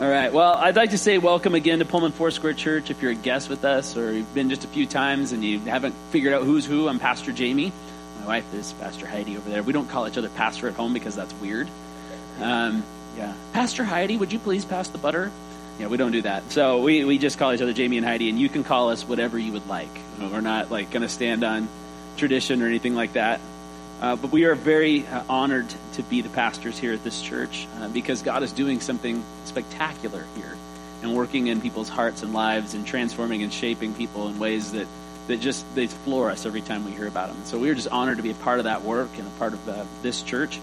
All right. Well, I'd like to say welcome again to Pullman Foursquare Church. If you're a guest with us or you've been just a few times and you haven't figured out who's who, I'm Pastor Jamie. My wife is Pastor Heidi over there. We don't call each other pastor at home because that's weird. Um, yeah. Pastor Heidi, would you please pass the butter? Yeah, we don't do that. So we, we just call each other Jamie and Heidi, and you can call us whatever you would like. We're not like going to stand on tradition or anything like that. Uh, but we are very uh, honored to be the pastors here at this church uh, because God is doing something spectacular here and working in people's hearts and lives and transforming and shaping people in ways that, that just they floor us every time we hear about them. so we're just honored to be a part of that work and a part of this church.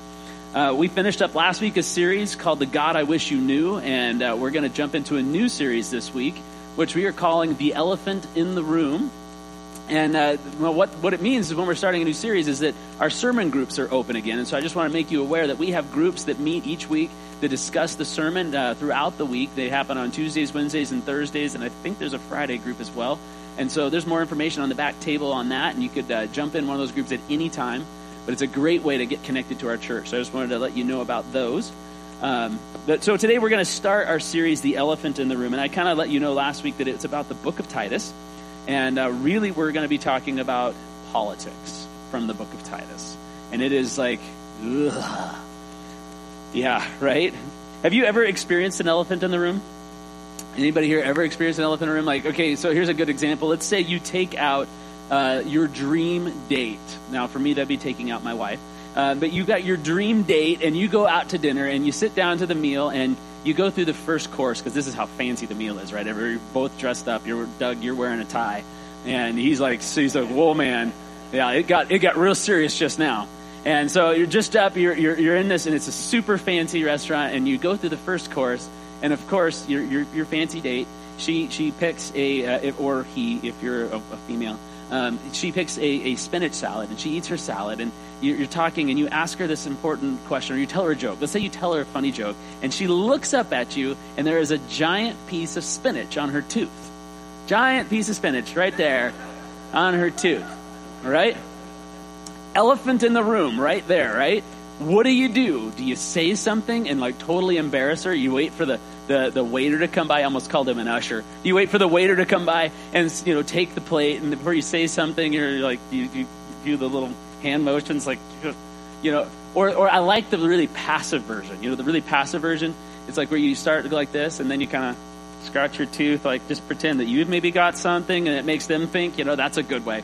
Uh, we finished up last week a series called The God I Wish You Knew, and uh, we're going to jump into a new series this week, which we are calling The Elephant in the Room. And uh, well, what, what it means is when we're starting a new series is that our sermon groups are open again. And so I just want to make you aware that we have groups that meet each week to discuss the sermon uh, throughout the week. They happen on Tuesdays, Wednesdays, and Thursdays. And I think there's a Friday group as well. And so there's more information on the back table on that. And you could uh, jump in one of those groups at any time. But it's a great way to get connected to our church. So I just wanted to let you know about those. Um, but, so today we're going to start our series, The Elephant in the Room. And I kind of let you know last week that it's about the book of Titus. And uh, really, we're going to be talking about politics from the book of Titus. And it is like, ugh. yeah, right? Have you ever experienced an elephant in the room? Anybody here ever experienced an elephant in the room? Like, okay, so here's a good example. Let's say you take out uh, your dream date. Now, for me, that'd be taking out my wife. Uh, but you got your dream date, and you go out to dinner, and you sit down to the meal, and you go through the first course because this is how fancy the meal is, right? You're both dressed up. You're Doug. You're wearing a tie, and he's like, so he's like, whoa, man, yeah, it got it got real serious just now. And so you're just up. You're you're, you're in this, and it's a super fancy restaurant, and you go through the first course, and of course, your your, your fancy date. She she picks a uh, or he if you're a, a female. Um, she picks a, a spinach salad and she eats her salad and you're, talking and you ask her this important question or you tell her a joke. Let's say you tell her a funny joke and she looks up at you and there is a giant piece of spinach on her tooth. Giant piece of spinach right there on her tooth. right? Elephant in the room right there, right? What do you do? Do you say something and like totally embarrass her? You wait for the, the, the waiter to come by. I almost called him an usher. You wait for the waiter to come by and you know take the plate, and before you say something, you're like you, you do the little hand motions, like, you know, or, or I like the really passive version. You know, the really passive version, it's like where you start like this, and then you kind of scratch your tooth, like just pretend that you've maybe got something, and it makes them think, you know, that's a good way.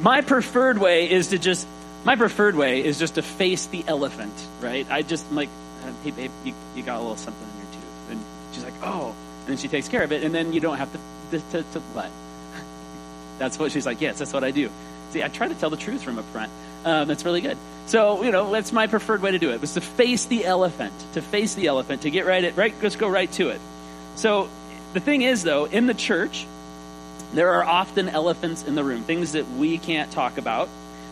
My preferred way is to just, my preferred way is just to face the elephant, right? I just like, uh, hey babe, you, you got a little something in your tooth, and she's like, oh, and then she takes care of it, and then you don't have to, to, to, to what? That's what she's like, yes, that's what I do. See, I try to tell the truth from up front. Um, that's really good. So, you know, that's my preferred way to do it, was to face the elephant, to face the elephant, to get right at, right, let's go right to it. So, the thing is, though, in the church, there are often elephants in the room, things that we can't talk about,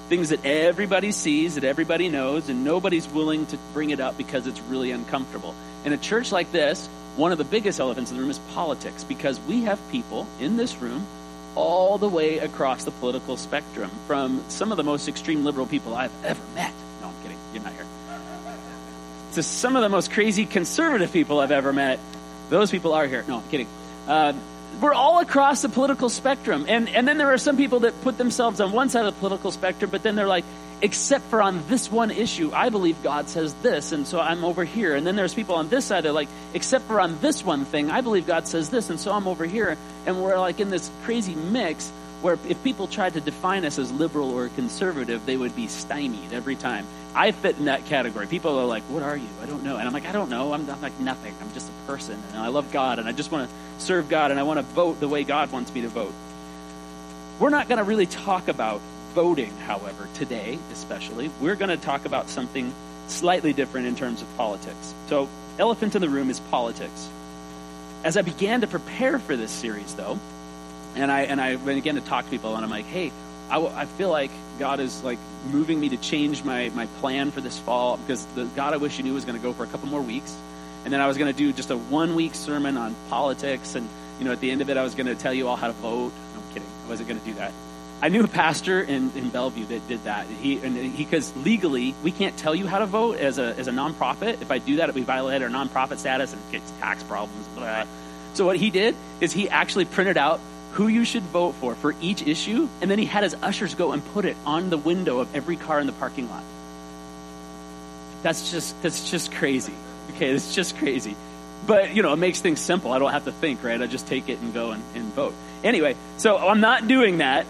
things that everybody sees, that everybody knows, and nobody's willing to bring it up because it's really uncomfortable. In a church like this, one of the biggest elephants in the room is politics because we have people in this room all the way across the political spectrum, from some of the most extreme liberal people I've ever met. No, I'm kidding. You're not here. To some of the most crazy conservative people I've ever met. Those people are here. No, I'm kidding. Uh, we're all across the political spectrum. And, and then there are some people that put themselves on one side of the political spectrum, but then they're like, except for on this one issue, I believe God says this, and so I'm over here. And then there's people on this side that are like, except for on this one thing, I believe God says this, and so I'm over here. And we're like in this crazy mix where if people tried to define us as liberal or conservative, they would be stymied every time. I fit in that category. People are like, What are you? I don't know. And I'm like, I don't know. I'm, I'm like nothing. I'm just a person. And I love God, and I just want to serve God, and I want to vote the way God wants me to vote. We're not going to really talk about voting, however, today especially. We're going to talk about something slightly different in terms of politics. So, elephant in the room is politics. As I began to prepare for this series, though, and I and I began to talk to people, and I'm like, hey, I, I feel like God is like moving me to change my my plan for this fall because the God I wish you knew was going to go for a couple more weeks, and then I was going to do just a one week sermon on politics, and you know at the end of it I was going to tell you all how to vote. No, I'm kidding, I wasn't going to do that. I knew a pastor in, in Bellevue that did that. He and he because legally we can't tell you how to vote as a as a nonprofit. If I do that, we violate our nonprofit status and get tax problems. Blah. So what he did is he actually printed out who you should vote for for each issue, and then he had his ushers go and put it on the window of every car in the parking lot. That's just that's just crazy. Okay, it's just crazy. But you know, it makes things simple. I don't have to think, right? I just take it and go and, and vote. Anyway, so I'm not doing that.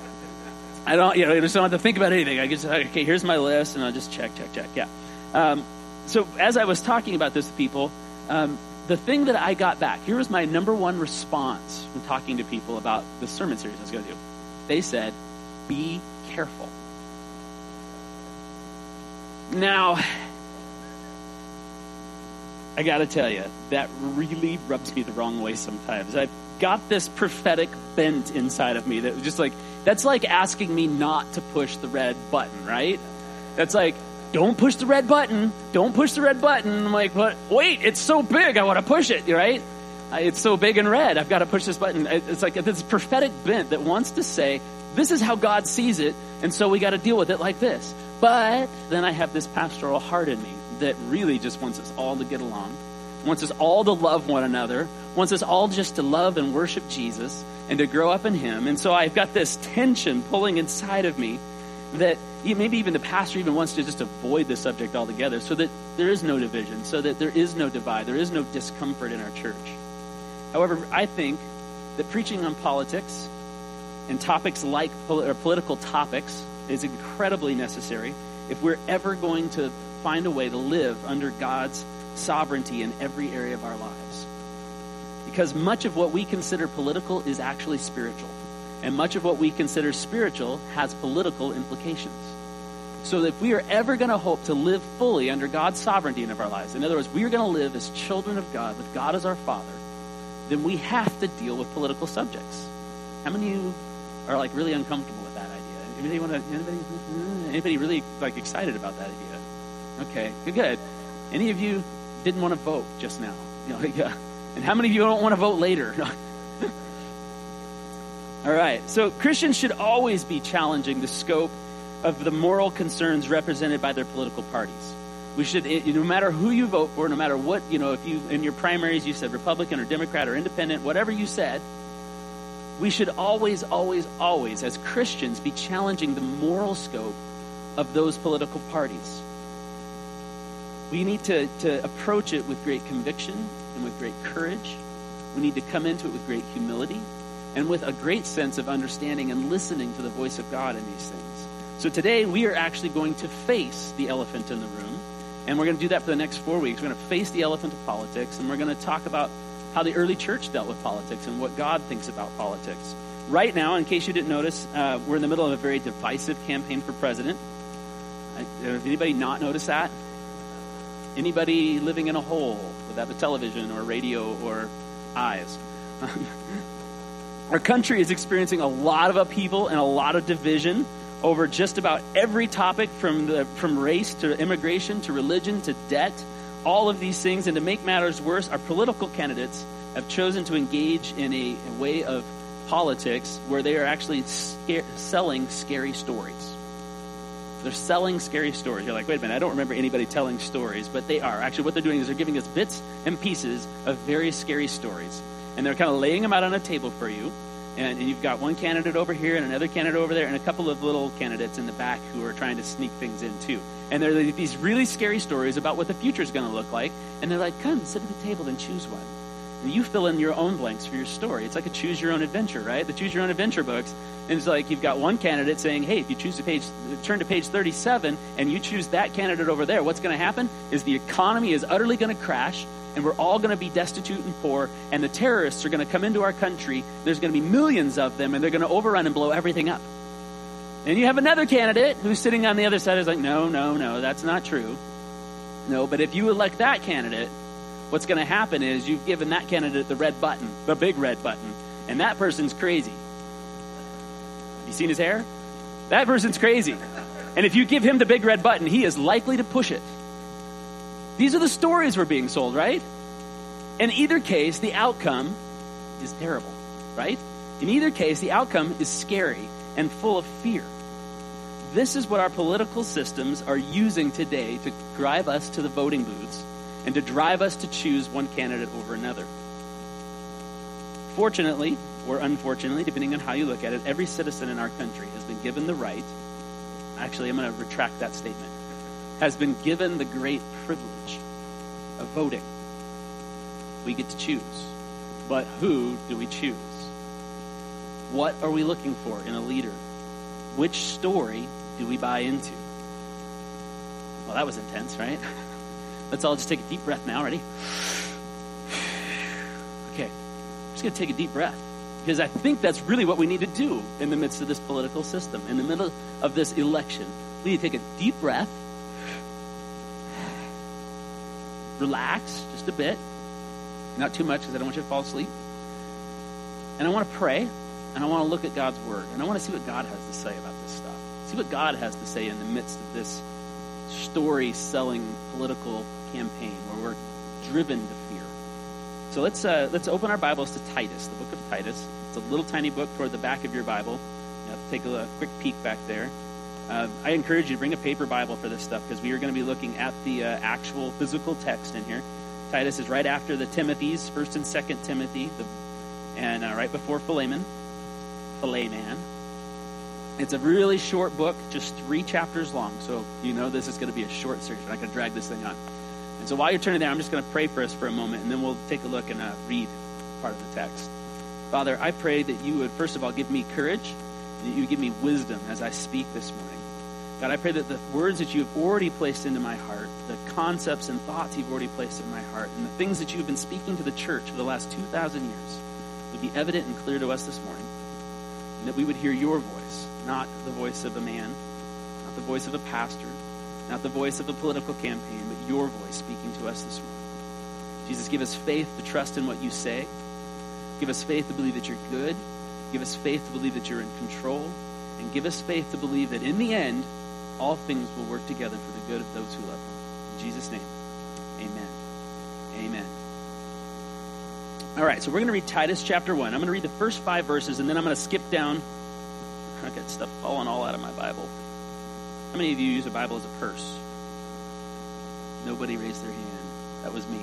I don't, you know, I just don't have to think about anything. I just, okay, here's my list, and I'll just check, check, check. Yeah. Um, so as I was talking about this to people, um, the thing that I got back, here was my number one response from talking to people about the sermon series I was going to do. They said, be careful. Now, I got to tell you, that really rubs me the wrong way sometimes. I've got this prophetic bent inside of me that just like, that's like asking me not to push the red button, right? That's like, don't push the red button. Don't push the red button. I'm like, but wait, it's so big. I want to push it, right? It's so big and red. I've got to push this button. It's like this prophetic bent that wants to say, this is how God sees it, and so we got to deal with it like this. But then I have this pastoral heart in me that really just wants us all to get along, wants us all to love one another, wants us all just to love and worship Jesus and to grow up in Him. And so I've got this tension pulling inside of me that maybe even the pastor even wants to just avoid the subject altogether so that there is no division, so that there is no divide, there is no discomfort in our church. However, I think that preaching on politics and topics like or political topics is incredibly necessary if we're ever going to find a way to live under God's sovereignty in every area of our lives. Because much of what we consider political is actually spiritual. And much of what we consider spiritual has political implications. So if we are ever going to hope to live fully under God's sovereignty in our lives, in other words, we are going to live as children of God, with God as our Father, then we have to deal with political subjects. How many of you are like really uncomfortable with that idea? Anybody want to? Anybody? Anybody really like excited about that idea? Okay, good. Any of you didn't want to vote just now? You know, yeah. And how many of you don't want to vote later? All right. So Christians should always be challenging the scope of the moral concerns represented by their political parties. We should, eh, no matter who you vote for, no matter what, you know, if you, in your primaries, you said Republican or Democrat or Independent, whatever you said, we should always, always, always, as Christians, be challenging the moral scope of those political parties. We need to, to approach it with great conviction and with great courage. We need to come into it with great humility and with a great sense of understanding and listening to the voice of God in these things. So today we are actually going to face the elephant in the room, and we're going to do that for the next four weeks. We're going to face the elephant of politics, and we're going to talk about how the early church dealt with politics and what God thinks about politics. Right now, in case you didn't notice, uh, we're in the middle of a very divisive campaign for president. Has anybody not noticed that? Anybody living in a hole without a television or radio or eyes? Our country is experiencing a lot of upheaval and a lot of division over just about every topic from, the, from race to immigration to religion to debt, all of these things. And to make matters worse, our political candidates have chosen to engage in a, a way of politics where they are actually sca- selling scary stories. They're selling scary stories. You're like, wait a minute, I don't remember anybody telling stories, but they are. Actually, what they're doing is they're giving us bits and pieces of very scary stories and they're kind of laying them out on a table for you. And, and, you've got one candidate over here and another candidate over there and a couple of little candidates in the back who are trying to sneak things in too. And there are these really scary stories about what the future is going to look like. And they're like, come, sit at the table and choose one. You fill in your own blanks for your story. It's like a choose your own adventure, right? The choose your own adventure books. And it's like you've got one candidate saying, hey, if you choose to page, turn to page 37 and you choose that candidate over there, what's going to happen is the economy is utterly going to crash and we're all going to be destitute and poor, and the terrorists are going to come into our country. There's going to be millions of them, and they're going to overrun and blow everything up. And you have another candidate who's sitting on the other side is like, no, no, no, that's not true. No, but if you elect that candidate, what's going to happen is you've given that candidate the red button, the big red button, and that person's crazy. You seen his hair? That person's crazy. And if you give him the big red button, he is likely to push it. These are the stories we're being sold, right? In either case, the outcome is terrible, right? In either case, the outcome is scary. and full of fear. This is what our political systems are using today to drive us to the voting booths and to drive us to choose one candidate over another. Fortunately, or unfortunately, depending on how you look at it, every citizen in our country has been given the right, actually, I'm going to retract that statement, has been given the great privilege of voting. We get to choose. But who do we choose? What are we looking for in a leader? Which story do we buy into? Well, that was intense, right? Let's all just take a deep breath now. Ready? Okay, I'm just going to take a deep breath because I think that's really what we need to do in the midst of this political system, in the middle of this election. We need to take a deep breath, relax just a bit, not too much because I don't want you to fall asleep. And I want to pray, and I want to look at God's word, and I want to see what God has to say about this stuff. See what God has to say in the midst of this story selling political campaign where we're driven to fear. So let's uh, let's open our Bibles to Titus, the book of Titus. It's a little tiny book toward the back of your Bible. You have to take a, quick peek back there. Uh, I encourage you to bring a paper Bible for this stuff because we are going to be looking at the uh, actual physical text in here. Titus is right after the Timothy's, First and Second Timothy, the, and uh, right before Philemon. Philemon. It's a really short book, just three chapters long. So you know this is going to be a short series. We're not going to drag this thing on. And so while you're turning there, I'm just going to pray for us for a moment, and then we'll take a look and uh, read part of the text. Father, I pray that you would, first of all, give me courage, that you would give me wisdom as I speak this morning. God, I pray that the words that you have already placed into my heart, the concepts and thoughts you've already placed in my heart, and the things that you've been speaking to the church for the last 2,000 years would be evident and clear to us this morning. And that we would hear your voice, not the voice of a man, not the voice of a pastor, not the voice of a political campaign, but your voice speaking to us this morning. Jesus, give us faith to trust in what you say. Give us faith to believe that you're good. Give us faith to believe that you're in control. And give us faith to believe that in the end, all things will work together for the good of those who love him. In Jesus' name, amen. Amen. All right, so we're going to read Titus chapter 1. I'm going to read the first five verses, and then I'm going to skip down. I got stuff falling all out of my Bible. How many of you use a Bible as a purse? Nobody raised their hand. That was me.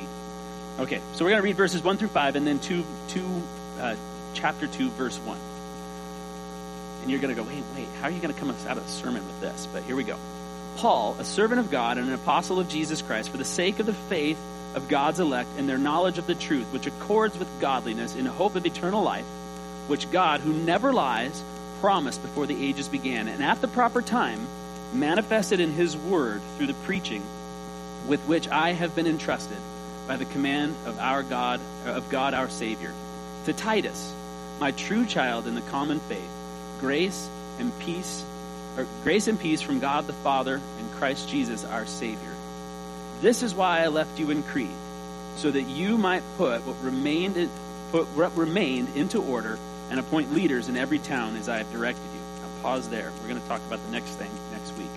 Okay, so we're going to read verses 1 through 5, and then two, two, uh, chapter 2, verse 1. And you're going to go, wait, wait, how are you going to come out of the sermon with this? But here we go. Paul, a servant of God and an apostle of Jesus Christ, for the sake of the faith of God's elect and their knowledge of the truth, which accords with godliness in hope of eternal life, which God, who never lies, promised before the ages began, and at the proper time manifested in his word through the preaching with which I have been entrusted by the command of our God of God our Savior. To Titus, my true child in the common faith, grace and peace or grace and peace from God the Father and Christ Jesus our Savior. This is why I left you in Crete, so that you might put what remained in, put what remained into order and appoint leaders in every town as I have directed you. Now pause there. We're going to talk about the next thing next week.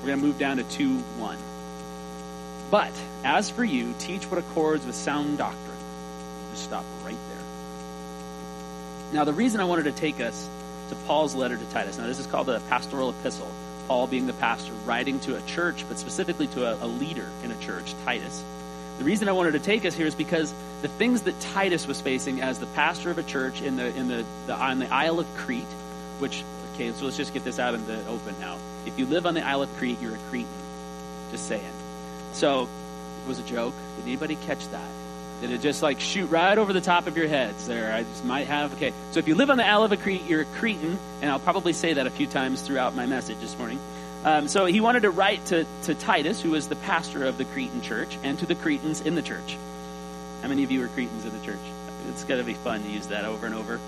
We're going to move down to 2 1. But as for you, teach what accords with sound doctrine. Just stop right there. Now, the reason I wanted to take us to Paul's letter to Titus, now this is called the pastoral epistle. Paul being the pastor, writing to a church, but specifically to a, a leader in a church, Titus. The reason I wanted to take us here is because the things that Titus was facing as the pastor of a church in the in the, the on the Isle of Crete, which okay, so let's just get this out in the open now. If you live on the Isle of Crete, you're a Cretan. Just saying. So it was a joke. Did anybody catch that? Did it just like shoot right over the top of your heads there? I just might have. Okay. So if you live on the Isle of Crete, you're a Cretan, and I'll probably say that a few times throughout my message this morning. Um, so he wanted to write to, to Titus, who was the pastor of the Cretan church, and to the Cretans in the church. How many of you are Cretans in the church? It's going to be fun to use that over and over.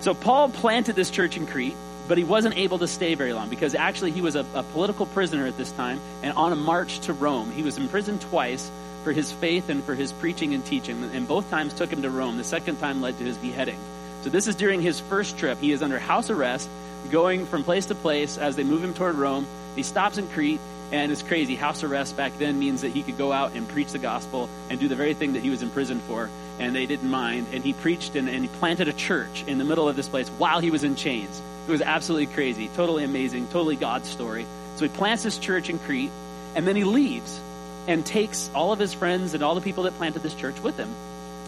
So Paul planted this church in Crete, but he wasn't able to stay very long because actually he was a, a political prisoner at this time and on a march to Rome. He was imprisoned twice for his faith and for his preaching and teaching, and both times took him to Rome. The second time led to his beheading. So this is during his first trip. He is under house arrest, going from place to place as they move him toward Rome. He stops in Crete, And it's crazy. House arrest back then means that he could go out and preach the gospel and do the very thing that he was imprisoned for. And they didn't mind. And he preached and, and he planted a church in the middle of this place while he was in chains. It was absolutely crazy, totally amazing, totally God's story. So he plants this church in Crete, and then he leaves and takes all of his friends and all the people that planted this church with him.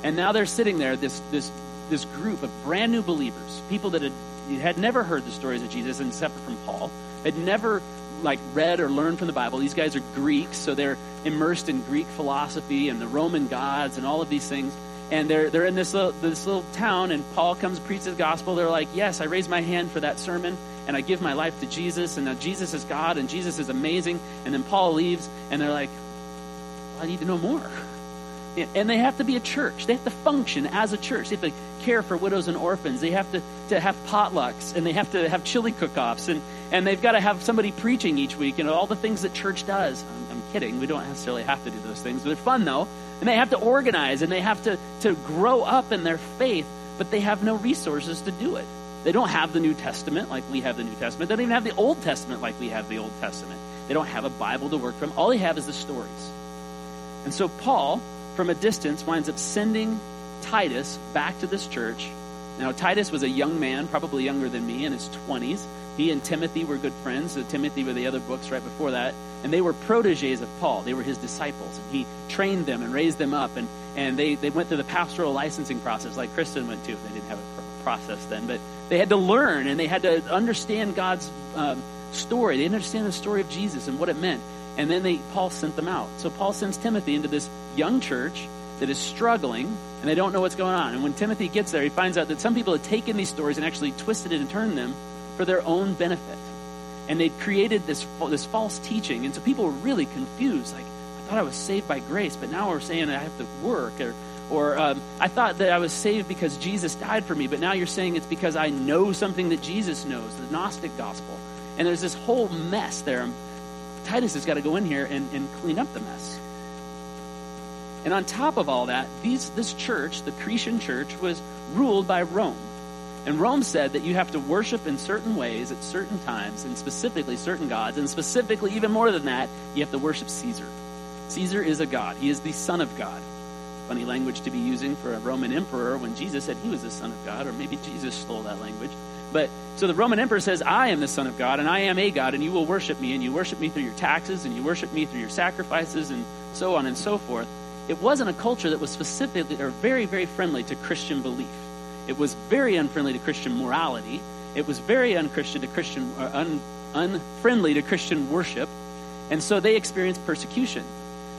And now they're sitting there, this this this group of brand new believers, people that had had never heard the stories of Jesus and separate from Paul, had never like read or learned from the Bible. These guys are Greeks, so they're immersed in Greek philosophy and the Roman gods and all of these things. And they're they're in this little this little town, and Paul comes preaches the gospel. They're like, "Yes, I raise my hand for that sermon, and I give my life to Jesus, and now Jesus is God, and Jesus is amazing." And then Paul leaves, and they're like, "I need to know more." and they have to be a church. They have to function as a church. They have to care for widows and orphans. They have to, to have potlucks and they have to have chili cook-offs and, and they've got to have somebody preaching each week. You know, all the things that church does. Kidding. We don't necessarily have to do those things, they're fun though. And they have to organize and they have to, to grow up in their faith, but they have no resources to do it. They don't have the New Testament like we have the New Testament. They don't even have the Old Testament like we have the Old Testament. They don't have a Bible to work from. All they have is the stories. And so Paul from a distance, winds up sending Titus back to this church. Now, Titus was a young man, probably younger than me, in his 20s. He and Timothy were good friends. So Timothy were the other books right before that. And they were proteges of Paul. They were his disciples. And he trained them and raised them up. And, and they, they went through the pastoral licensing process like Kristen went to. They didn't have a process then. But they had to learn and they had to understand God's um, story. They didn't understand the story of Jesus and what it meant. And then they, Paul sent them out. So Paul sends Timothy into this young church that is struggling and they don't know what's going on. And when Timothy gets there, he finds out that some people had taken these stories and actually twisted it and turned them for their own benefit. And they'd created this, this false teaching. And so people were really confused. Like, I thought I was saved by grace, but now we're saying I have to work. Or, or um, I thought that I was saved because Jesus died for me, but now you're saying it's because I know something that Jesus knows, the Gnostic gospel. And there's this whole mess there. Titus has got to go in here and, and clean up the mess. And on top of all that, these, this church, the Cretan church, was ruled by Rome. And Rome said that you have to worship in certain ways at certain times, and specifically certain gods, and specifically, even more than that, you have to worship Caesar. Caesar is a god, he is the Son of God. Funny language to be using for a Roman emperor when Jesus said he was the Son of God, or maybe Jesus stole that language. But so the Roman emperor says, I am the Son of God, and I am a God, and you will worship me, and you worship me through your taxes, and you worship me through your sacrifices, and so on and so forth. It wasn't a culture that was specifically or very, very friendly to Christian belief. It was very unfriendly to Christian morality. It was very unchristian to Christian, uh, un, unfriendly to Christian worship. And so they experienced persecution.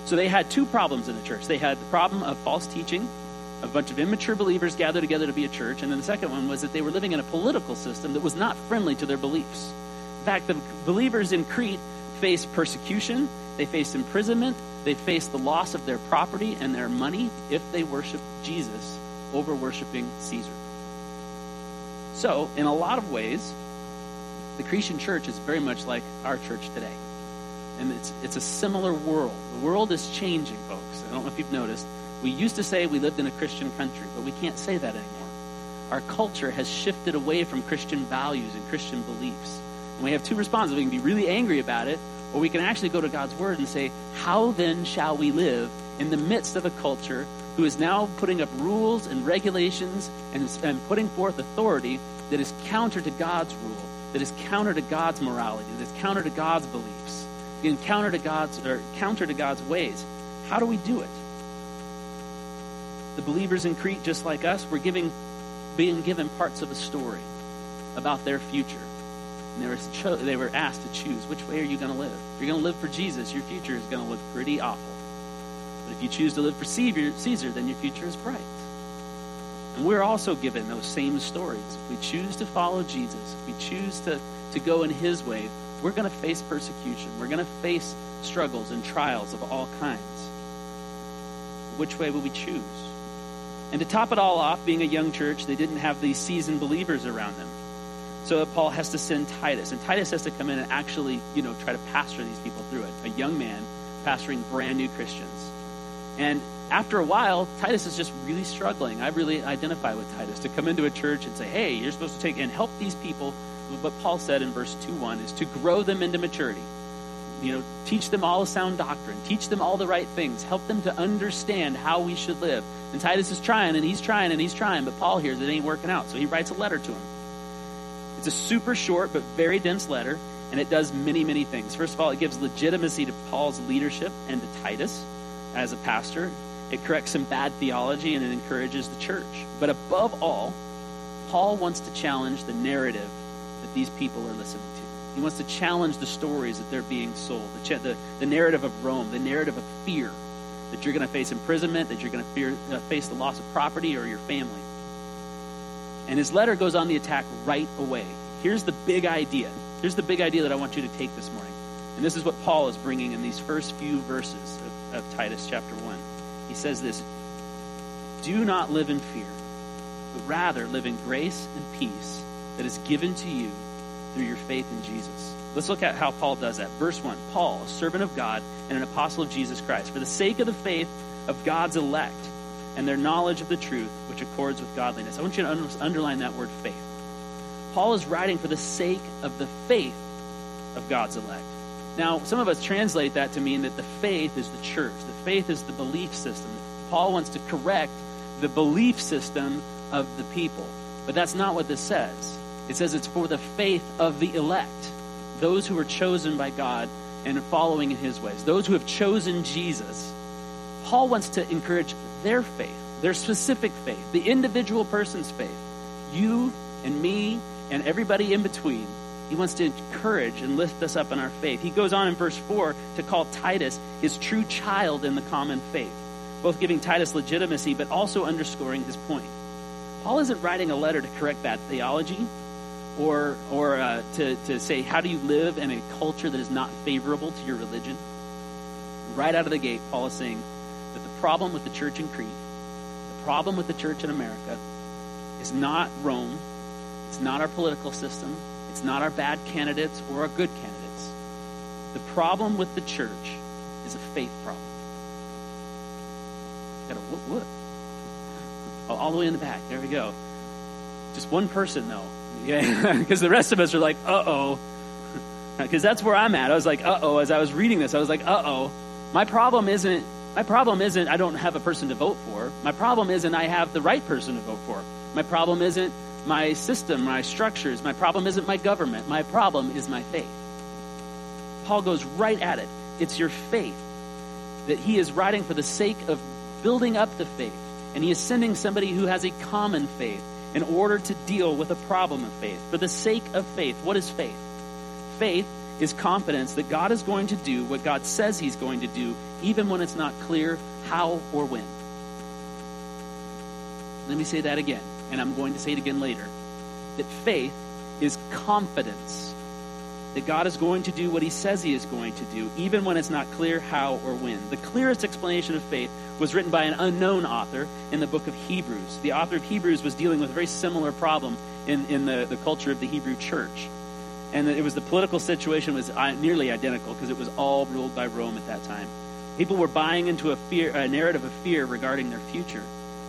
So they had two problems in the church. They had the problem of false teaching, a bunch of immature believers gathered together to be a church. And then the second one was that they were living in a political system that was not friendly to their beliefs. In fact, the believers in Crete faced persecution, they faced imprisonment, they faced the loss of their property and their money if they worshiped Jesus over worshiping Caesar. So, in a lot of ways, the Cretan church is very much like our church today. And it's, it's a similar world. The world is changing, folks. I don't know if you've noticed. We used to say we lived in a Christian country, but we can't say that anymore. Our culture has shifted away from Christian values and Christian beliefs. And we have two responses. We can be really angry about it, or we can actually go to God's Word and say, How then shall we live in the midst of a culture who is now putting up rules and regulations and, and putting forth authority that is counter to God's rule, that is counter to God's morality, that is counter to God's beliefs, and counter to God's or counter to God's ways? How do we do it? The believers in Crete, just like us, were giving, being given parts of a story about their future. And they were, cho- they were asked to choose which way are you going to live. If you're going to live for Jesus, your future is going to look pretty awful. But if you choose to live for Caesar, then your future is bright. And we're also given those same stories. If we choose to follow Jesus, we choose to, to go in his way, we're going to face persecution. We're going to face struggles and trials of all kinds. Which way will we choose? And to top it all off, being a young church, they didn't have these seasoned believers around them. So Paul has to send Titus, and Titus has to come in and actually, you know, try to pastor these people through it. A young man pastoring brand new Christians. And after a while, Titus is just really struggling. I really identify with Titus to come into a church and say, hey, you're supposed to take and help these people. What Paul said in verse 2 1 is to grow them into maturity. you know, teach them all sound doctrine, teach them all the right things, help them to understand how we should live. And Titus is trying and he's trying and he's trying, but Paul hears it ain't working out. So he writes a letter to him. It's a super short but very dense letter, and it does many, many things. First of all, it gives legitimacy to Paul's leadership and to Titus as a pastor. It corrects some bad theology and it encourages the church. But above all, Paul wants to challenge the narrative that these people are listening to. He wants to challenge the stories that they're being sold, the, the, the narrative of Rome, the narrative of fear, that you're going to face imprisonment, that you're going to uh, face the loss of property or your family. And his letter goes on the attack right away. Here's the big idea. Here's the big idea that I want you to take this morning. And this is what Paul is bringing in these first few verses of, of Titus chapter 1. He says this Do not live in fear, but rather live in grace and peace that is given to you through your faith in Jesus. Let's look at how Paul does that. Verse 1 Paul, a servant of God and an apostle of Jesus Christ, for the sake of the faith of God's elect and their knowledge of the truth, which accords with godliness. I want you to underline that word faith. Paul is writing for the sake of the faith of God's elect. Now, some of us translate that to mean that the faith is the church, the faith is the belief system. Paul wants to correct the belief system of the people. But that's not what this says. It says it's for the faith of the elect, those who are chosen by God and following in his ways, those who have chosen Jesus. Paul wants to encourage their faith, their specific faith, the individual person's faith. You and me and everybody in between. He wants to encourage and lift us up in our faith. He goes on in verse 4 to call Titus his true child in the common faith, both giving Titus legitimacy but also underscoring his point. Paul isn't writing a letter to correct bad theology or, or uh, to, to say, how do you live in a culture that is not favorable to your religion? Right out of the gate, Paul is saying that the problem with the church in Crete, the problem with the church in America, is not Rome, it's not our political system, it's not our bad candidates or our good candidates. The problem with the church is a faith problem. Got a what? what? Oh, all the way in the back. There we go. Just one person, though. Yeah, because the rest of us are like, uh oh. Because that's where I'm at. I was like, uh oh. As I was reading this, I was like, uh oh. My problem isn't. My problem isn't I don't have a person to vote for. My problem isn't I have the right person to vote for. My problem isn't my system, my structures. My problem isn't my government. My problem is my faith. Paul goes right at it. It's your faith that he is writing for the sake of building up the faith. And he is sending somebody who has a common faith in order to deal with a problem of faith. For the sake of faith, what is faith? Faith is confidence that God is going to do what God says he's going to do, even when it's not clear how or when. Let me say that again and I'm going to say it again later, that faith is confidence that God is going to do what he says he is going to do, even when it's not clear how or when. The clearest explanation of faith was written by an unknown author in the book of Hebrews. The author of Hebrews was dealing with a very similar problem in, in the, the culture of the Hebrew church. And it was the political situation was uh, nearly identical because it was all ruled by Rome at that time. People were buying into a fear, a narrative of fear regarding their future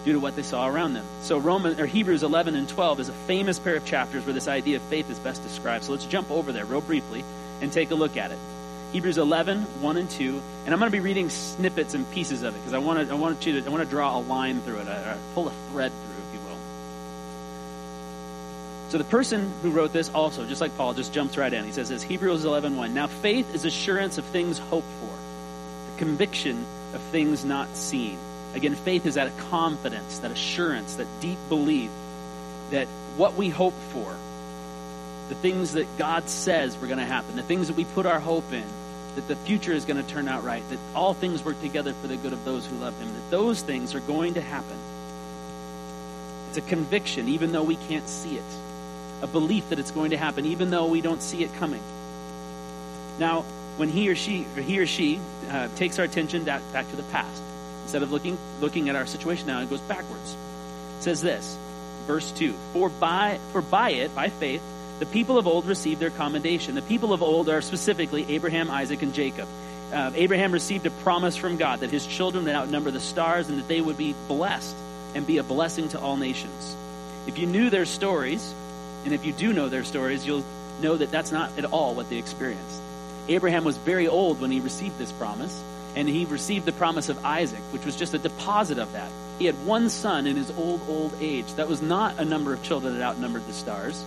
due to what they saw around them. So Roman or Hebrews 11 and 12 is a famous pair of chapters where this idea of faith is best described. So let's jump over there real briefly and take a look at it. Hebrews 11, 1 and 2. And I'm going to be reading snippets and pieces of it because I want to I want you to I want to draw a line through it, I, pull a thread through. So the person who wrote this also, just like Paul, just jumps right in. He says this, Hebrews 11, 1. Now faith is assurance of things hoped for, the conviction of things not seen. Again, faith is that confidence, that assurance, that deep belief that what we hope for, the things that God says were going to happen, the things that we put our hope in, that the future is going to turn out right, that all things work together for the good of those who love Him, that those things are going to happen. It's a conviction, even though we can't see it, a belief that it's going to happen, even though we don't see it coming. Now, when he or she, or he or she uh, takes our attention back, back to the past, Instead of looking, looking at our situation now, it goes backwards. It says this, verse 2 For by, for by it, by faith, the people of old received their commendation. The people of old are specifically Abraham, Isaac, and Jacob. Uh, Abraham received a promise from God that his children would outnumber the stars and that they would be blessed and be a blessing to all nations. If you knew their stories, and if you do know their stories, you'll know that that's not at all what they experienced. Abraham was very old when he received this promise, and he received the promise of Isaac, which was just a deposit of that. He had one son in his old, old age. That was not a number of children that outnumbered the stars.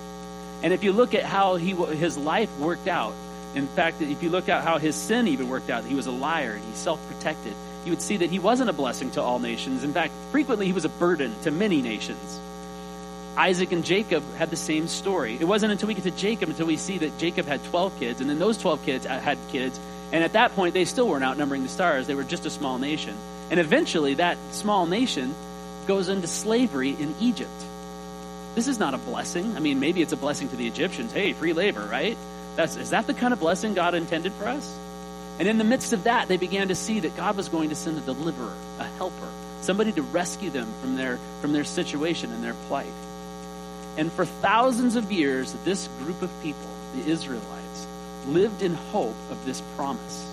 And if you look at how he, his life worked out, in fact, if you look at how his sin even worked out, he was a liar and he self protected, you would see that he wasn't a blessing to all nations. In fact, frequently he was a burden to many nations. Isaac and Jacob had the same story. It wasn't until we get to Jacob until we see that Jacob had 12 kids, and then those 12 kids had kids. And at that point, they still weren't outnumbering the stars. They were just a small nation. And eventually, that small nation goes into slavery in Egypt. This is not a blessing. I mean, maybe it's a blessing to the Egyptians. Hey, free labor, right? That's, is that the kind of blessing God intended for us? And in the midst of that, they began to see that God was going to send a deliverer, a helper, somebody to rescue them from their, from their situation and their plight. And for thousands of years, this group of people, the Israelites, lived in hope of this promise.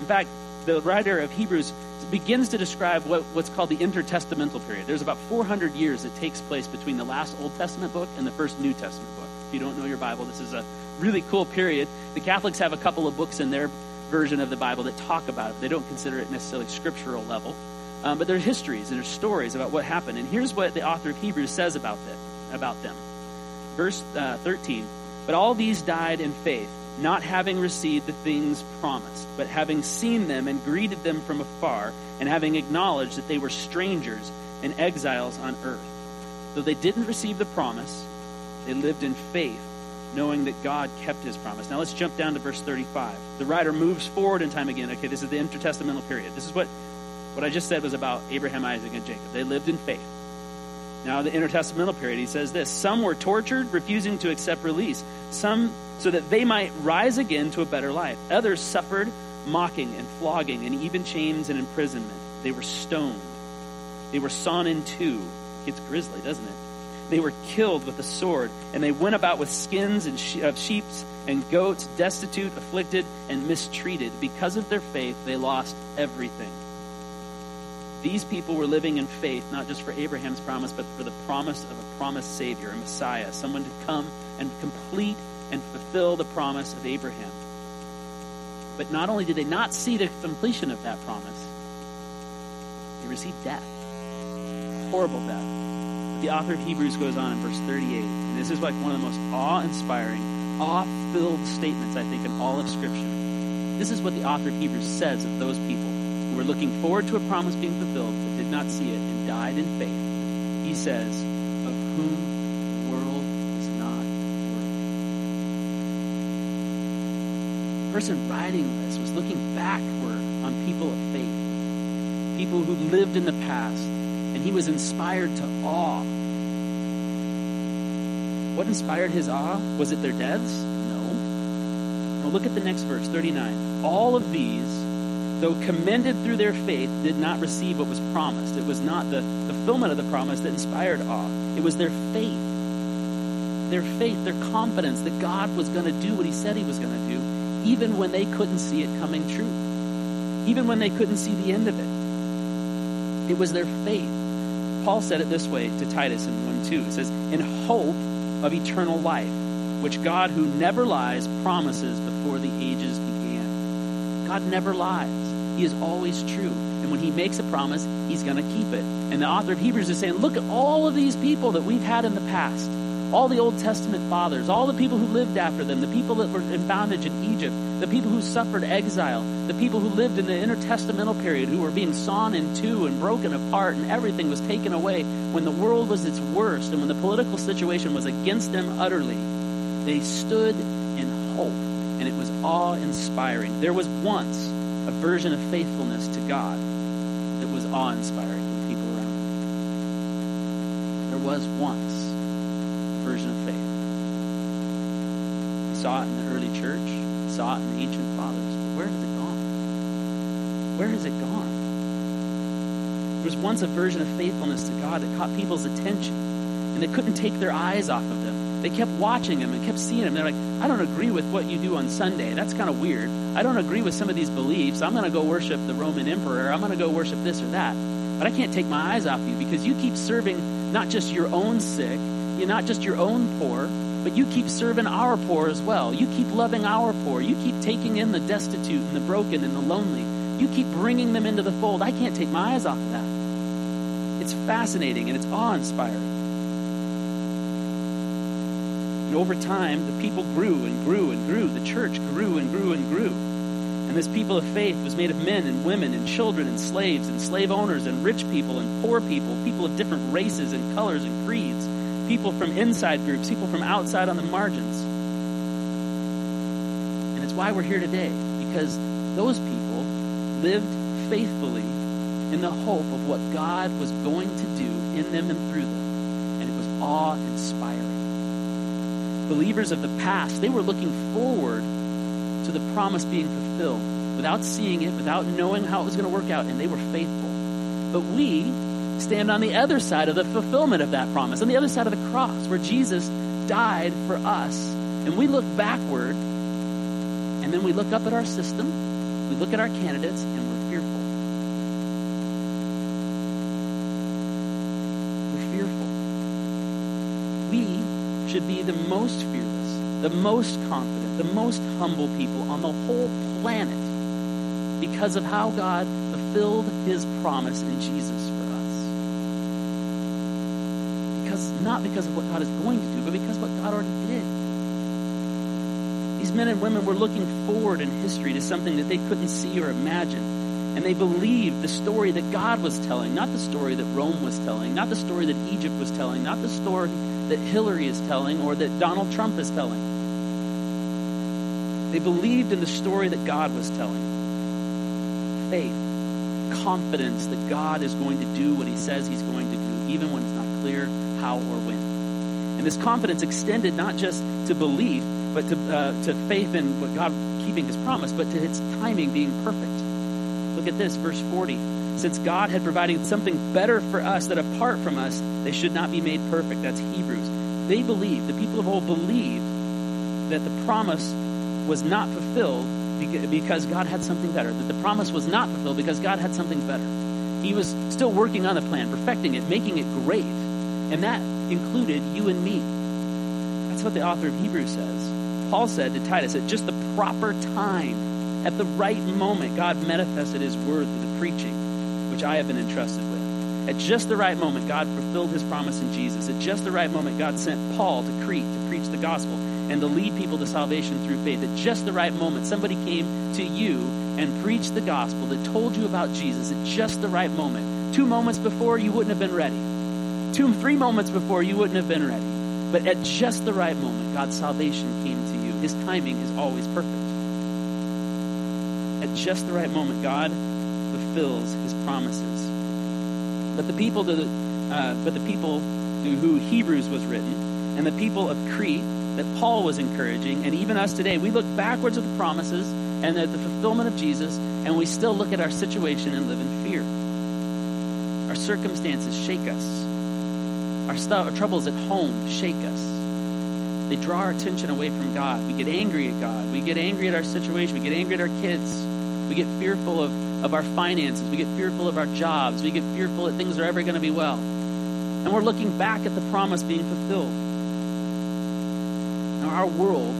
In fact, the writer of Hebrews begins to describe what, what's called the intertestamental period. There's about 400 years that takes place between the last Old Testament book and the first New Testament book. If you don't know your Bible, this is a really cool period. The Catholics have a couple of books in their version of the Bible that talk about it. They don't consider it necessarily scriptural level, um, but there's histories and there's stories about what happened. And here's what the author of Hebrews says about that, about them. Verse uh, 13. But all these died in faith, not having received the things promised, but having seen them and greeted them from afar, and having acknowledged that they were strangers and exiles on earth. Though they didn't receive the promise, they lived in faith knowing that God kept his promise. Now let's jump down to verse 35. The writer moves forward in time again. Okay, this is the intertestamental period. This is what, what I just said was about Abraham, Isaac, and Jacob. They lived in faith. Now, the intertestamental period, he says this Some were tortured, refusing to accept release, some so that they might rise again to a better life. Others suffered mocking and flogging and even chains and imprisonment. They were stoned. They were sawn in two. It's grisly, doesn't it? they were killed with a sword, and they went about with skins and she- of sheep and goats, destitute, afflicted, and mistreated. Because of their faith, they lost everything. These people were living in faith, not just for Abraham's promise, but for the promise of a promised Savior, a Messiah, someone to come and complete and fulfill the promise of Abraham. But not only did they not see the completion of that promise, they received death. Horrible death the author of Hebrews goes on in verse 38, and this is like one of the most awe inspiring, awe filled statements, I think, in all of Scripture. This is what the author of Hebrews says of those people were looking forward to a promise being fulfilled but did not see it and died in faith. He says, Of whom the world is not worthy. The person writing this was looking backward on people of faith, people who lived in the past and he was inspired to awe. What inspired his awe? Was it their deaths? No. Well, look at the next verse, 39. All of these, though commended through their faith, did not receive what was promised. It was not the fulfillment of the promise that inspired awe, it was their faith. Their faith, their confidence that God was going to do what he said he was going to do, even when they couldn't see it coming true, even when they couldn't see the end of it. It was their faith. Paul said it this way to Titus in 1 2. It says, In hope of eternal life, which God, who never lies, promises before the ages began. God never lies, He is always true. And when He makes a promise, He's going to keep it. And the author of Hebrews is saying, Look at all of these people that we've had in the past all the Old Testament fathers, all the people who lived after them, the people that were in bondage in Egypt, the people who suffered exile, the people who lived in the intertestamental period, who were being sawn in two and broken apart, and everything was taken away when the world was its worst and when the political situation was against them utterly. They stood in hope, and it was awe inspiring. There was once a version of faithfulness to God that was awe inspiring to people around them. There was once a version of faith. We saw it in the early church, we saw it in the ancient fathers. But Where has it gone? Where has it gone? There was once a version of faithfulness to God that caught people's attention, and they couldn't take their eyes off of them. They kept watching him and kept seeing him. They're like, I don't agree with what you do on Sunday. That's kind of weird. I don't agree with some of these beliefs. I'm going to go worship the Roman emperor. I'm going to go worship this or that. But I can't take my eyes off you because you keep serving not just your own sick, you're not just your own poor, but you keep serving our poor as well. You keep loving our poor. You keep taking in the destitute and the broken and the lonely. You keep bringing them into the fold. I can't take my eyes off of that. It's fascinating and it's awe inspiring. And over time, the people grew and grew and grew. The church grew and grew and grew. And this people of faith was made of men and women and children and slaves and slave owners and rich people and poor people, people of different races and colors and creeds, people from inside groups, people from outside on the margins. And it's why we're here today, because those people lived faithfully in the hope of what God was going to do in them and through them. And it was awe inspiring. Believers of the past, they were looking forward to the promise being fulfilled without seeing it, without knowing how it was going to work out, and they were faithful. But we stand on the other side of the fulfillment of that promise, on the other side of the cross, where Jesus died for us. And we look backward, and then we look up at our system, we look at our candidates, and we're fearful. We should be the most fearless, the most confident, the most humble people on the whole planet because of how God fulfilled his promise in Jesus for us. Because not because of what God is going to do, but because what God already did. These men and women were looking forward in history to something that they couldn't see or imagine. And they believed the story that God was telling, not the story that Rome was telling, not the story that Egypt was telling, not the story that Hillary is telling or that Donald Trump is telling. They believed in the story that God was telling. Faith, confidence that God is going to do what he says he's going to do, even when it's not clear how or when. And this confidence extended not just to belief, but to, uh, to faith in what God keeping his promise, but to its timing being perfect. Look at this, verse 40. Since God had provided something better for us that apart from us, they should not be made perfect. That's Hebrews. They believed, the people of old believed that the promise was not fulfilled because God had something better. That the promise was not fulfilled because God had something better. He was still working on the plan, perfecting it, making it great. And that included you and me. That's what the author of Hebrews says. Paul said to Titus, at just the proper time, at the right moment, God manifested his word through the preaching, which I have been entrusted with. At just the right moment, God fulfilled his promise in Jesus. At just the right moment, God sent Paul to Crete to preach the gospel and to lead people to salvation through faith. At just the right moment, somebody came to you and preached the gospel that told you about Jesus at just the right moment. Two moments before, you wouldn't have been ready. Two, three moments before, you wouldn't have been ready. But at just the right moment, God's salvation came to you. His timing is always perfect. At just the right moment, God fulfills His promises. But the people, to uh, but the people to who Hebrews was written, and the people of Crete that Paul was encouraging, and even us today, we look backwards at the promises and at the fulfillment of Jesus, and we still look at our situation and live in fear. Our circumstances shake us. Our, our troubles at home shake us. They draw our attention away from God. We get angry at God. We get angry at our situation. We get angry at our kids. We get fearful of, of our finances. We get fearful of our jobs. We get fearful that things are ever going to be well. And we're looking back at the promise being fulfilled. Now, our world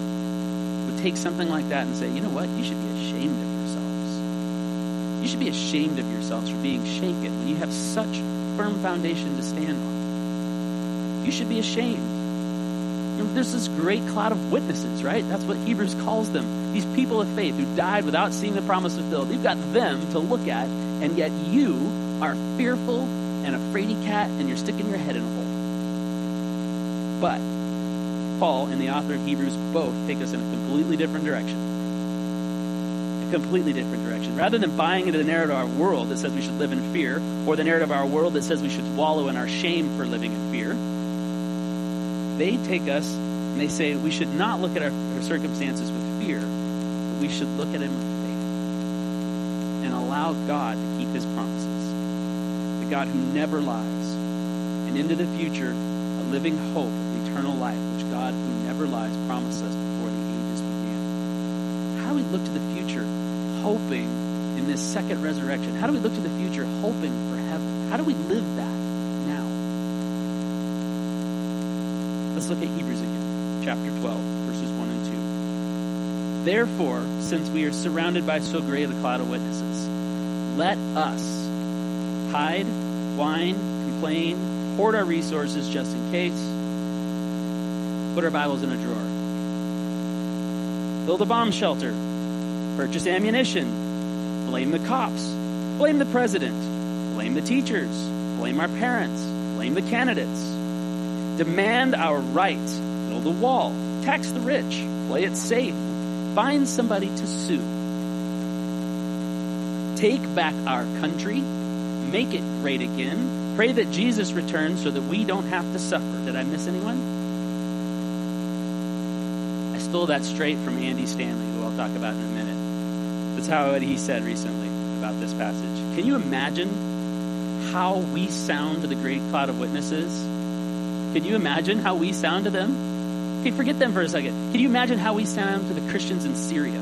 would take something like that and say, you know what? You should be ashamed of yourselves. You should be ashamed of yourselves for being shaken when you have such firm foundation to stand on. You should be ashamed. Know, there's this great cloud of witnesses, right? That's what Hebrews calls them. These people of faith who died without seeing the promise fulfilled. You've got them to look at, and yet you are fearful and a fraidy cat, and you're sticking your head in a hole. But Paul and the author of Hebrews both take us in a completely different direction. A completely different direction. Rather than buying into the narrative of our world that says we should live in fear, or the narrative of our world that says we should wallow in our shame for living in fear, they take us and they say we should not look at our, our circumstances with fear, but we should look at them with faith and allow God to keep his promises. The God who never lies. And into the future, a living hope of eternal life, which God who never lies promised us before the ages began. How do we look to the future hoping in this second resurrection? How do we look to the future hoping for heaven? How do we live that now? Let's look at Hebrews again, chapter 12, verses 1 and 2. Therefore, since we are surrounded by so great a cloud of witnesses, let us hide, whine, complain, hoard our resources just in case, put our Bibles in a drawer, build a bomb shelter, purchase ammunition, blame the cops, blame the president, blame the teachers, blame our parents, blame the candidates, demand our rights. build a wall, tax the rich, play it safe, find somebody to sue, take back our country, make it great again, pray that Jesus returns so that we don't have to suffer. Did I miss anyone? I stole that straight from Andy Stanley, who I'll talk about in a minute. That's how he said recently about this passage. Can you imagine how we sound to the great cloud of witnesses? Can you imagine how we sound to them? Okay, forget them for a second. Can you imagine how we sound to the Christians in Syria?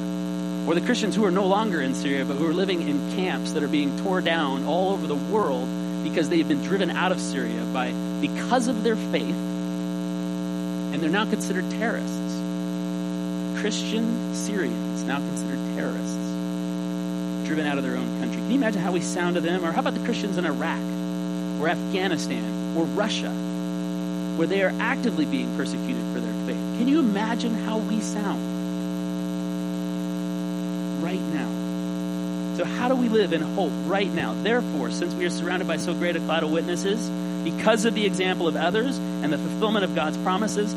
Or the Christians who are no longer in Syria, but who are living in camps that are being torn down all over the world because they've been driven out of Syria by because of their faith, and they're now considered terrorists. Christian Syrians now considered terrorists, driven out of their own country. Can you imagine how we sound to them? Or how about the Christians in Iraq, or Afghanistan, or Russia, where they are actively being persecuted for their faith? Can you imagine how we sound? right now. So, how do we live in hope right now? Therefore, since we are surrounded by so great a cloud of witnesses, because of the example of others and the fulfillment of God's promises,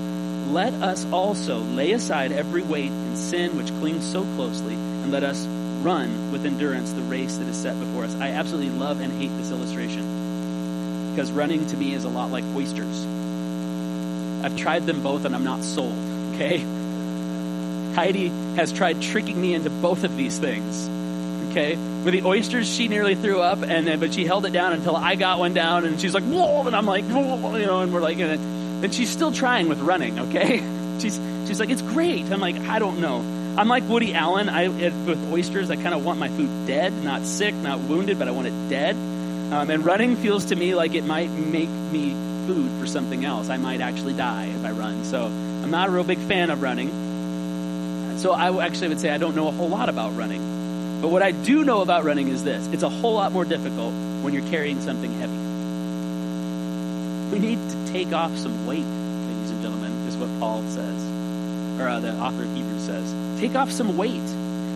let us also lay aside every weight and sin which clings so closely, and let us run with endurance the race that is set before us. I absolutely love and hate this illustration because running to me is a lot like oysters. I've tried them both and I'm not sold, okay? Heidi has tried tricking me into both of these things. Okay, with the oysters, she nearly threw up, and then but she held it down until I got one down, and she's like, "Whoa!" and I'm like, Whoa, you know, and we're like, and, and she's still trying with running. Okay, she's she's like, "It's great." I'm like, I don't know. I'm like Woody Allen. I with oysters, I kind of want my food dead, not sick, not wounded, but I want it dead. Um, and running feels to me like it might make me food for something else. I might actually die if I run. So I'm not a real big fan of running. So I actually would say I don't know a whole lot about running. But what I do know about running is this it's a whole lot more difficult when you're carrying something heavy. We need to take off some weight, ladies and gentlemen, is what Paul says, or uh, the author of Hebrews says. Take off some weight.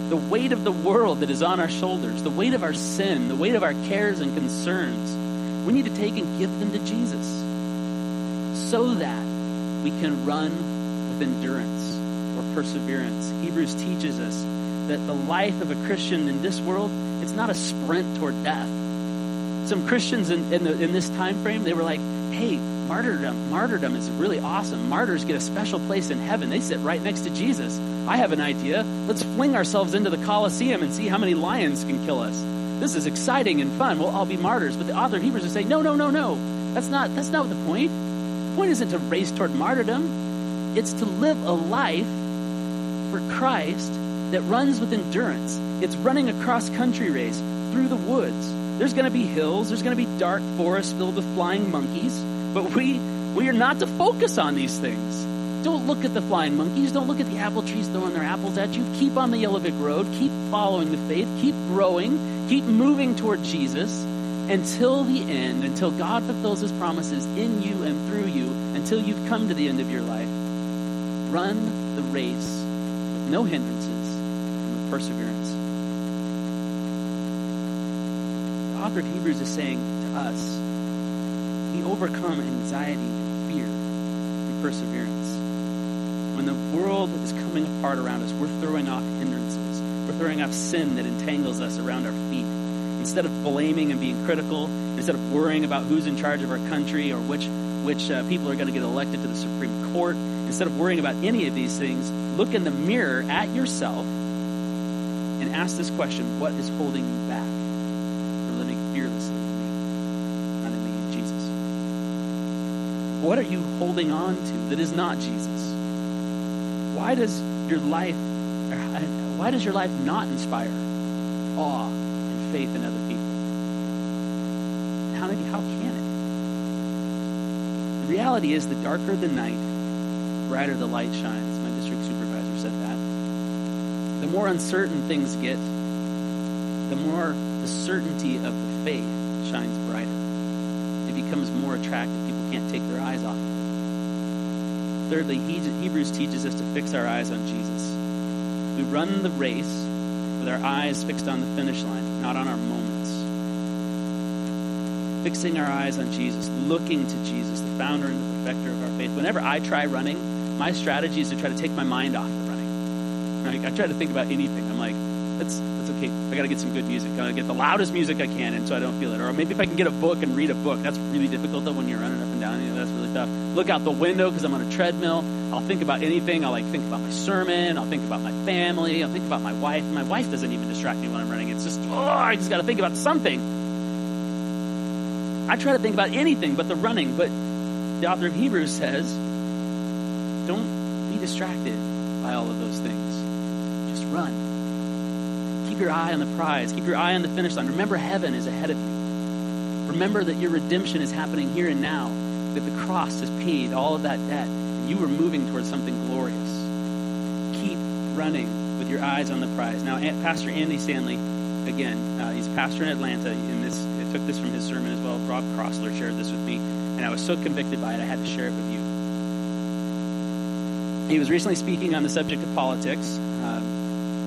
The weight of the world that is on our shoulders, the weight of our sin, the weight of our cares and concerns. We need to take and give them to Jesus so that we can run with endurance or perseverance. Hebrews teaches us that the life of a Christian in this world, it's not a sprint toward death. Some Christians in, in, the, in this time frame, they were like, hey, martyrdom, martyrdom is really awesome. Martyrs get a special place in heaven. They sit right next to Jesus. I have an idea. Let's fling ourselves into the Colosseum and see how many lions can kill us. This is exciting and fun. We'll all be martyrs. But the author of Hebrews is saying, no, no, no, no. That's not, that's not the point. The point isn't to race toward martyrdom. It's to live a life for Christ that runs with endurance. It's running a cross country race through the woods. There's going to be hills, there's going to be dark forests filled with flying monkeys, but we we are not to focus on these things. Don't look at the flying monkeys. Don't look at the apple trees throwing their apples at you. Keep on the yellow brick road. Keep following the faith. Keep growing. Keep moving toward Jesus until the end, until God fulfills his promises in you and through you, until you've come to the end of your life. Run the race with no hindrances, and with perseverance. The author of Hebrews is saying to us, we overcome anxiety and fear through perseverance. When the world is coming apart around us, we're throwing off hindrances. We're throwing off sin that entangles us around our feet. Instead of blaming and being critical, instead of worrying about who's in charge of our country or which which uh, people are going to get elected to the Supreme Court, instead of worrying about any of these things, look in the mirror at yourself and ask this question What is holding you back from living fearlessly in me? Not in me, in Jesus. What are you holding on to that is not Jesus? Why does your life why does your life not inspire awe faith in other people? How, how can it? The reality is the darker the night, brighter the light shines. My district supervisor said that. The more uncertain things get, the more the certainty of the faith shines brighter. It becomes more attractive. People can't take their eyes off of it. Thirdly, Hebrews teaches us to fix our eyes on Jesus. We run the race with our eyes fixed on the finish line, not on our moments. Fixing our eyes on Jesus, looking to Jesus, the founder and the perfecter of our faith. Whenever I try running, my strategy is to try to take my mind off the running. Right? I try to think about anything. I'm like, that's that's okay. I got to get some good music. I got to get the loudest music I can, and so I don't feel it. Or maybe if I can get a book and read a book. That's really difficult though when you're running up and down. You know, that's really tough. Look out the window because I'm on a treadmill. I'll think about anything. I'll like think about my sermon. I'll think about my family. I'll think about my wife. My wife doesn't even distract me when I'm running. It's just oh, I just got to think about something. I try to think about anything but the running. But the author of Hebrews says, don't be distracted by all of those things. Just run. Keep your eye on the prize. Keep your eye on the finish line. Remember, heaven is ahead of you. Remember that your redemption is happening here and now, that the cross has paid all of that debt. And you were moving towards something glorious. Keep running with your eyes on the prize. Now, Pastor Andy Stanley, again, uh, he's a pastor in Atlanta. In this, I took this from his sermon as well. Rob Crossler shared this with me, and I was so convicted by it, I had to share it with you. He was recently speaking on the subject of politics, uh,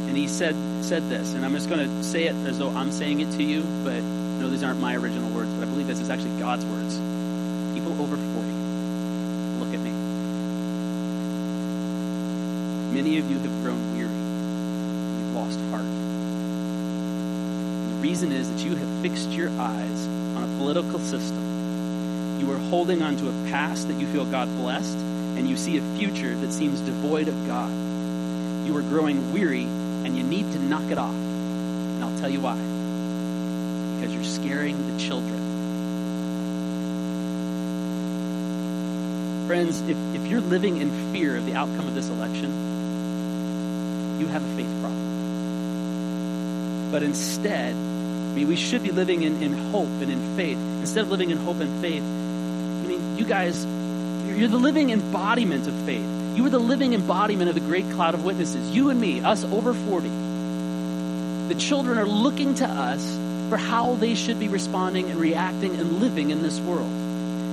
and he said said this, and I'm just going to say it as though I'm saying it to you, but no, these aren't my original words, but I believe this is actually God's words. People over 40, look at me. Many of you have grown weary. You've lost heart. The reason is that you have fixed your eyes on a political system. You are holding on to a past that you feel God blessed, and you see a future that seems devoid of God. You are growing weary and you need to knock it off. And I'll tell you why. Because you're scaring the children. Friends, if, if you're living in fear of the outcome of this election, you have a faith problem. But instead, I mean, we should be living in, in hope and in faith. Instead of living in hope and faith, I mean, you guys, you're the living embodiment of faith. You are the living embodiment of the great cloud of witnesses. You and me, us over 40. The children are looking to us for how they should be responding and reacting and living in this world.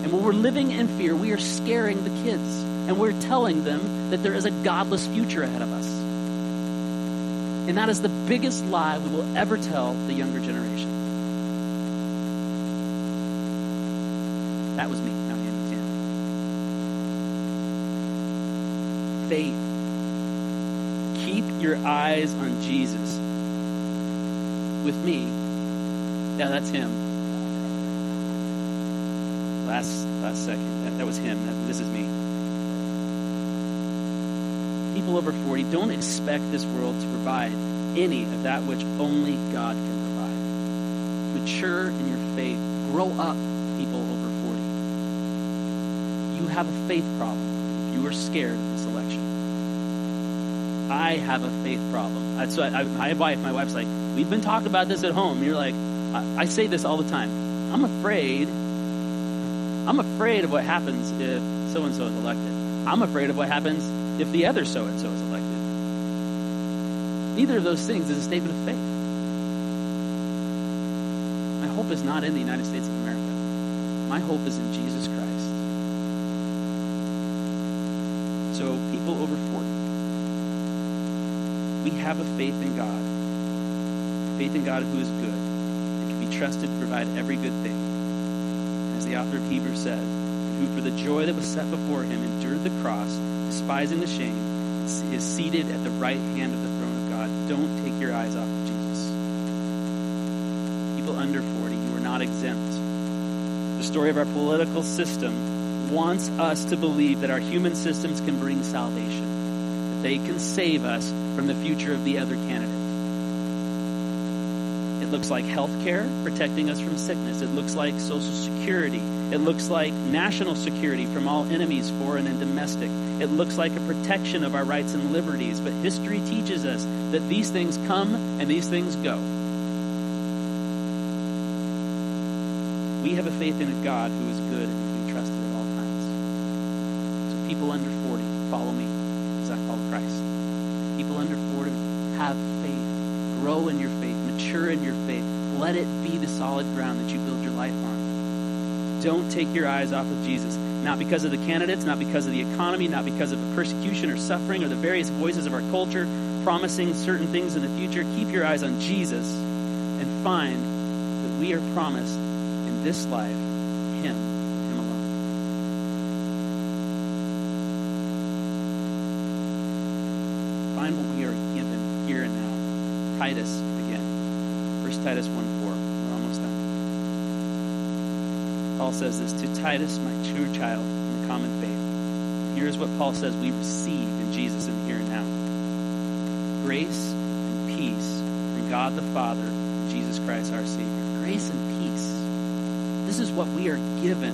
And when we're living in fear, we are scaring the kids. And we're telling them that there is a godless future ahead of us. And that is the biggest lie we will ever tell the younger generation. That was me. Not him, Tim. Faith. Keep your eyes on Jesus. With me, yeah, that's him. Last last second, that, that was him. That, this is me. People over 40 don't expect this world to provide any of that which only God can provide. Mature in your faith. Grow up, people over 40. You have a faith problem. You are scared of this election. I have a faith problem. That's what I, my wife, my wife's like, we've been talking about this at home. You're like, I, I say this all the time. I'm afraid. I'm afraid of what happens if so and so is elected. I'm afraid of what happens if the other so and so is elected. Neither of those things is a statement of faith. My hope is not in the United States of America. My hope is in Jesus Christ. So, people over 40 we have a faith in God. Faith in God who is good and can be trusted to provide every good thing. As the author of Hebrews said, who for the joy that was set before him endured the cross, despising the shame, is seated at the right hand of the throne of God. Don't take your eyes off of Jesus. People under 40, you are not exempt. The story of our political system wants us to believe that our human systems can bring salvation, that they can save us from the future of the other candidate. It looks like health care, protecting us from sickness. It looks like social security. It looks like national security from all enemies, foreign and domestic. It looks like a protection of our rights and liberties. But history teaches us that these things come and these things go. We have a faith in a God who is good and can be trusted at all times. So people under 40, follow me as I follow Christ. People under 40, have faith. Grow in your faith. Mature in your faith. Let it be the solid ground that you build your life on. Don't take your eyes off of Jesus. Not because of the candidates, not because of the economy, not because of the persecution or suffering or the various voices of our culture promising certain things in the future. Keep your eyes on Jesus and find that we are promised in this life Him, Him alone. Find what we are given here and now. Titus again. First Titus 1 4. We're almost done. Paul says this to Titus, my true child in the common faith. Here's what Paul says we receive in Jesus in the here and now grace and peace from God the Father Jesus Christ our Savior. Grace and peace. This is what we are given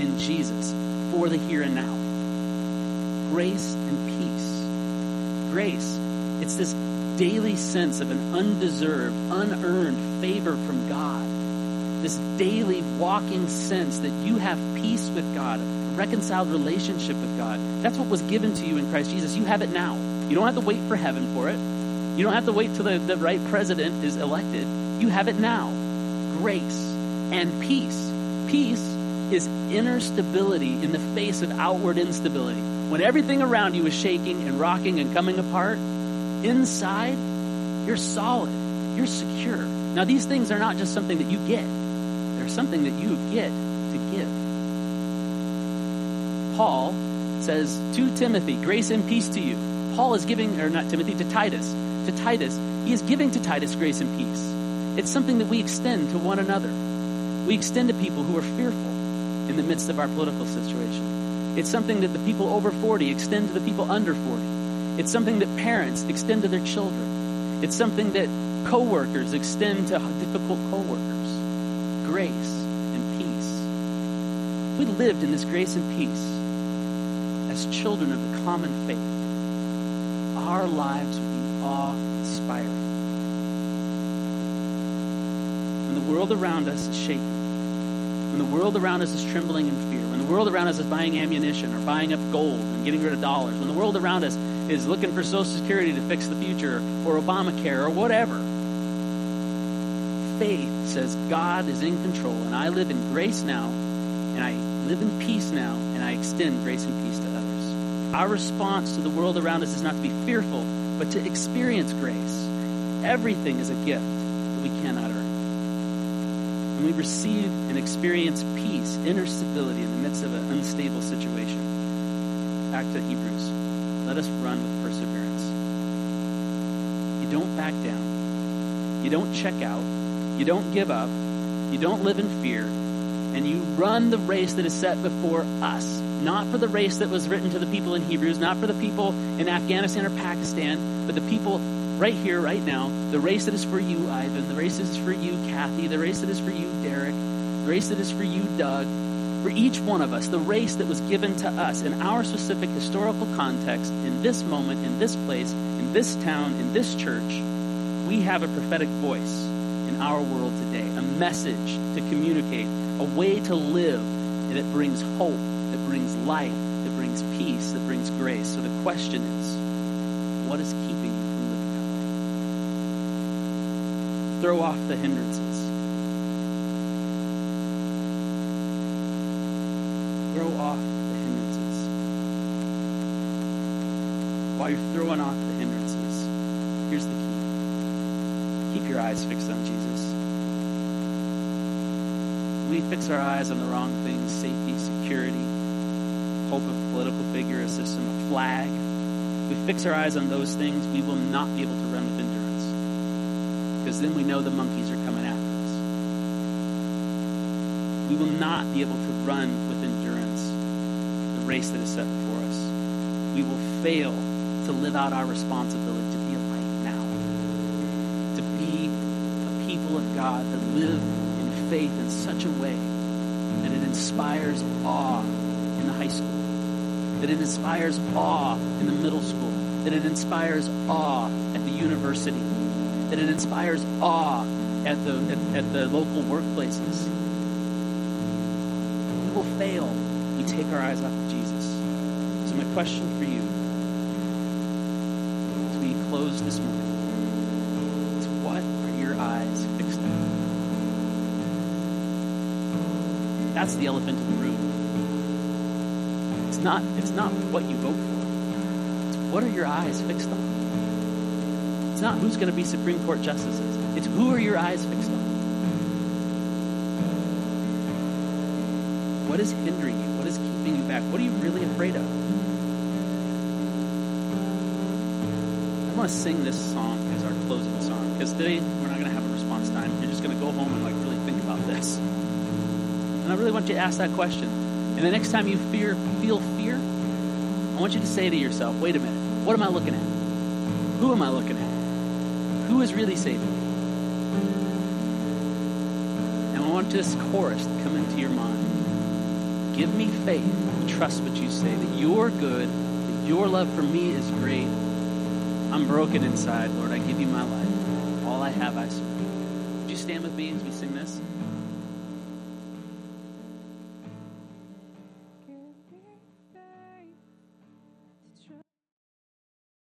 in Jesus for the here and now. Grace and peace. Grace, it's this daily sense of an undeserved, unearned favor from God. This daily walking sense that you have peace with God, a reconciled relationship with God. That's what was given to you in Christ Jesus. You have it now. You don't have to wait for heaven for it. You don't have to wait till the, the right president is elected. You have it now. Grace and peace. Peace is inner stability in the face of outward instability. When everything around you is shaking and rocking and coming apart, inside, you're solid. You're secure. Now, these things are not just something that you get, they're something that you get to give. Paul says to Timothy, Grace and peace to you. Paul is giving, or not Timothy, to Titus. To Titus, he is giving to Titus grace and peace. It's something that we extend to one another. We extend to people who are fearful in the midst of our political situation. It's something that the people over 40 extend to the people under 40. It's something that parents extend to their children. It's something that coworkers extend to difficult coworkers. Grace and peace. We lived in this grace and peace as children of the common faith, our lives would be awe-inspiring. When the world around us is shaking, when the world around us is trembling in fear, when the world around us is buying ammunition or buying up gold and getting rid of dollars, when the world around us is looking for Social Security to fix the future or Obamacare or whatever, faith says God is in control and I live in grace now and I live in peace now and I extend grace and peace to others. Our response to the world around us is not to be fearful, but to experience grace. Everything is a gift that we cannot earn. And we receive and experience peace, inner stability in the midst of an unstable situation. Back to Hebrews. Let us run with perseverance. You don't back down. You don't check out. You don't give up. You don't live in fear. And you run the race that is set before us. Not for the race that was written to the people in Hebrews, not for the people in Afghanistan or Pakistan, but the people right here, right now. The race that is for you, Ivan. The race that is for you, Kathy. The race that is for you, Derek. The race that is for you, Doug. For each one of us, the race that was given to us in our specific historical context, in this moment, in this place, in this town, in this church, we have a prophetic voice in our world today, a message to communicate, a way to live that brings hope, that brings life, that brings peace, that brings grace. So the question is, what is keeping you from living that way? Throw off the hindrances. Throw off the hindrances. While you're throwing off the hindrances, here's the key. Keep your eyes fixed on Jesus. We fix our eyes on the wrong things safety, security, hope of political figure, a system, a flag. We fix our eyes on those things, we will not be able to run with endurance. Because then we know the monkeys are coming after us. We will not be able to run with endurance the race that is set before us. We will fail to live out our responsibility to be a light now, to be a people of God that live faith in such a way that it inspires awe in the high school, that it inspires awe in the middle school, that it inspires awe at the university, that it inspires awe at the, at, at the local workplaces. We will fail if we take our eyes off of Jesus. So, my question for you as we close this morning is what are your eyes fixed on? That's the elephant in the room. It's not, it's not what you vote for, it's what are your eyes fixed on? It's not who's going to be Supreme Court justices, it's who are your eyes fixed on? What is hindering you? What is keeping you back? What are you really afraid of? I want to sing this song as our closing song because today we're not going to have a response time. You're just going to go home and like really think about this. And I really want you to ask that question. And the next time you fear, feel fear, I want you to say to yourself, wait a minute, what am I looking at? Who am I looking at? Who is really saving me? And I want this chorus to come into your mind. Give me faith trust what you say, that you're good, that your love for me is great. I'm broken inside, Lord. I give you my life. All I have, I surrender. Would you stand with me as we sing this?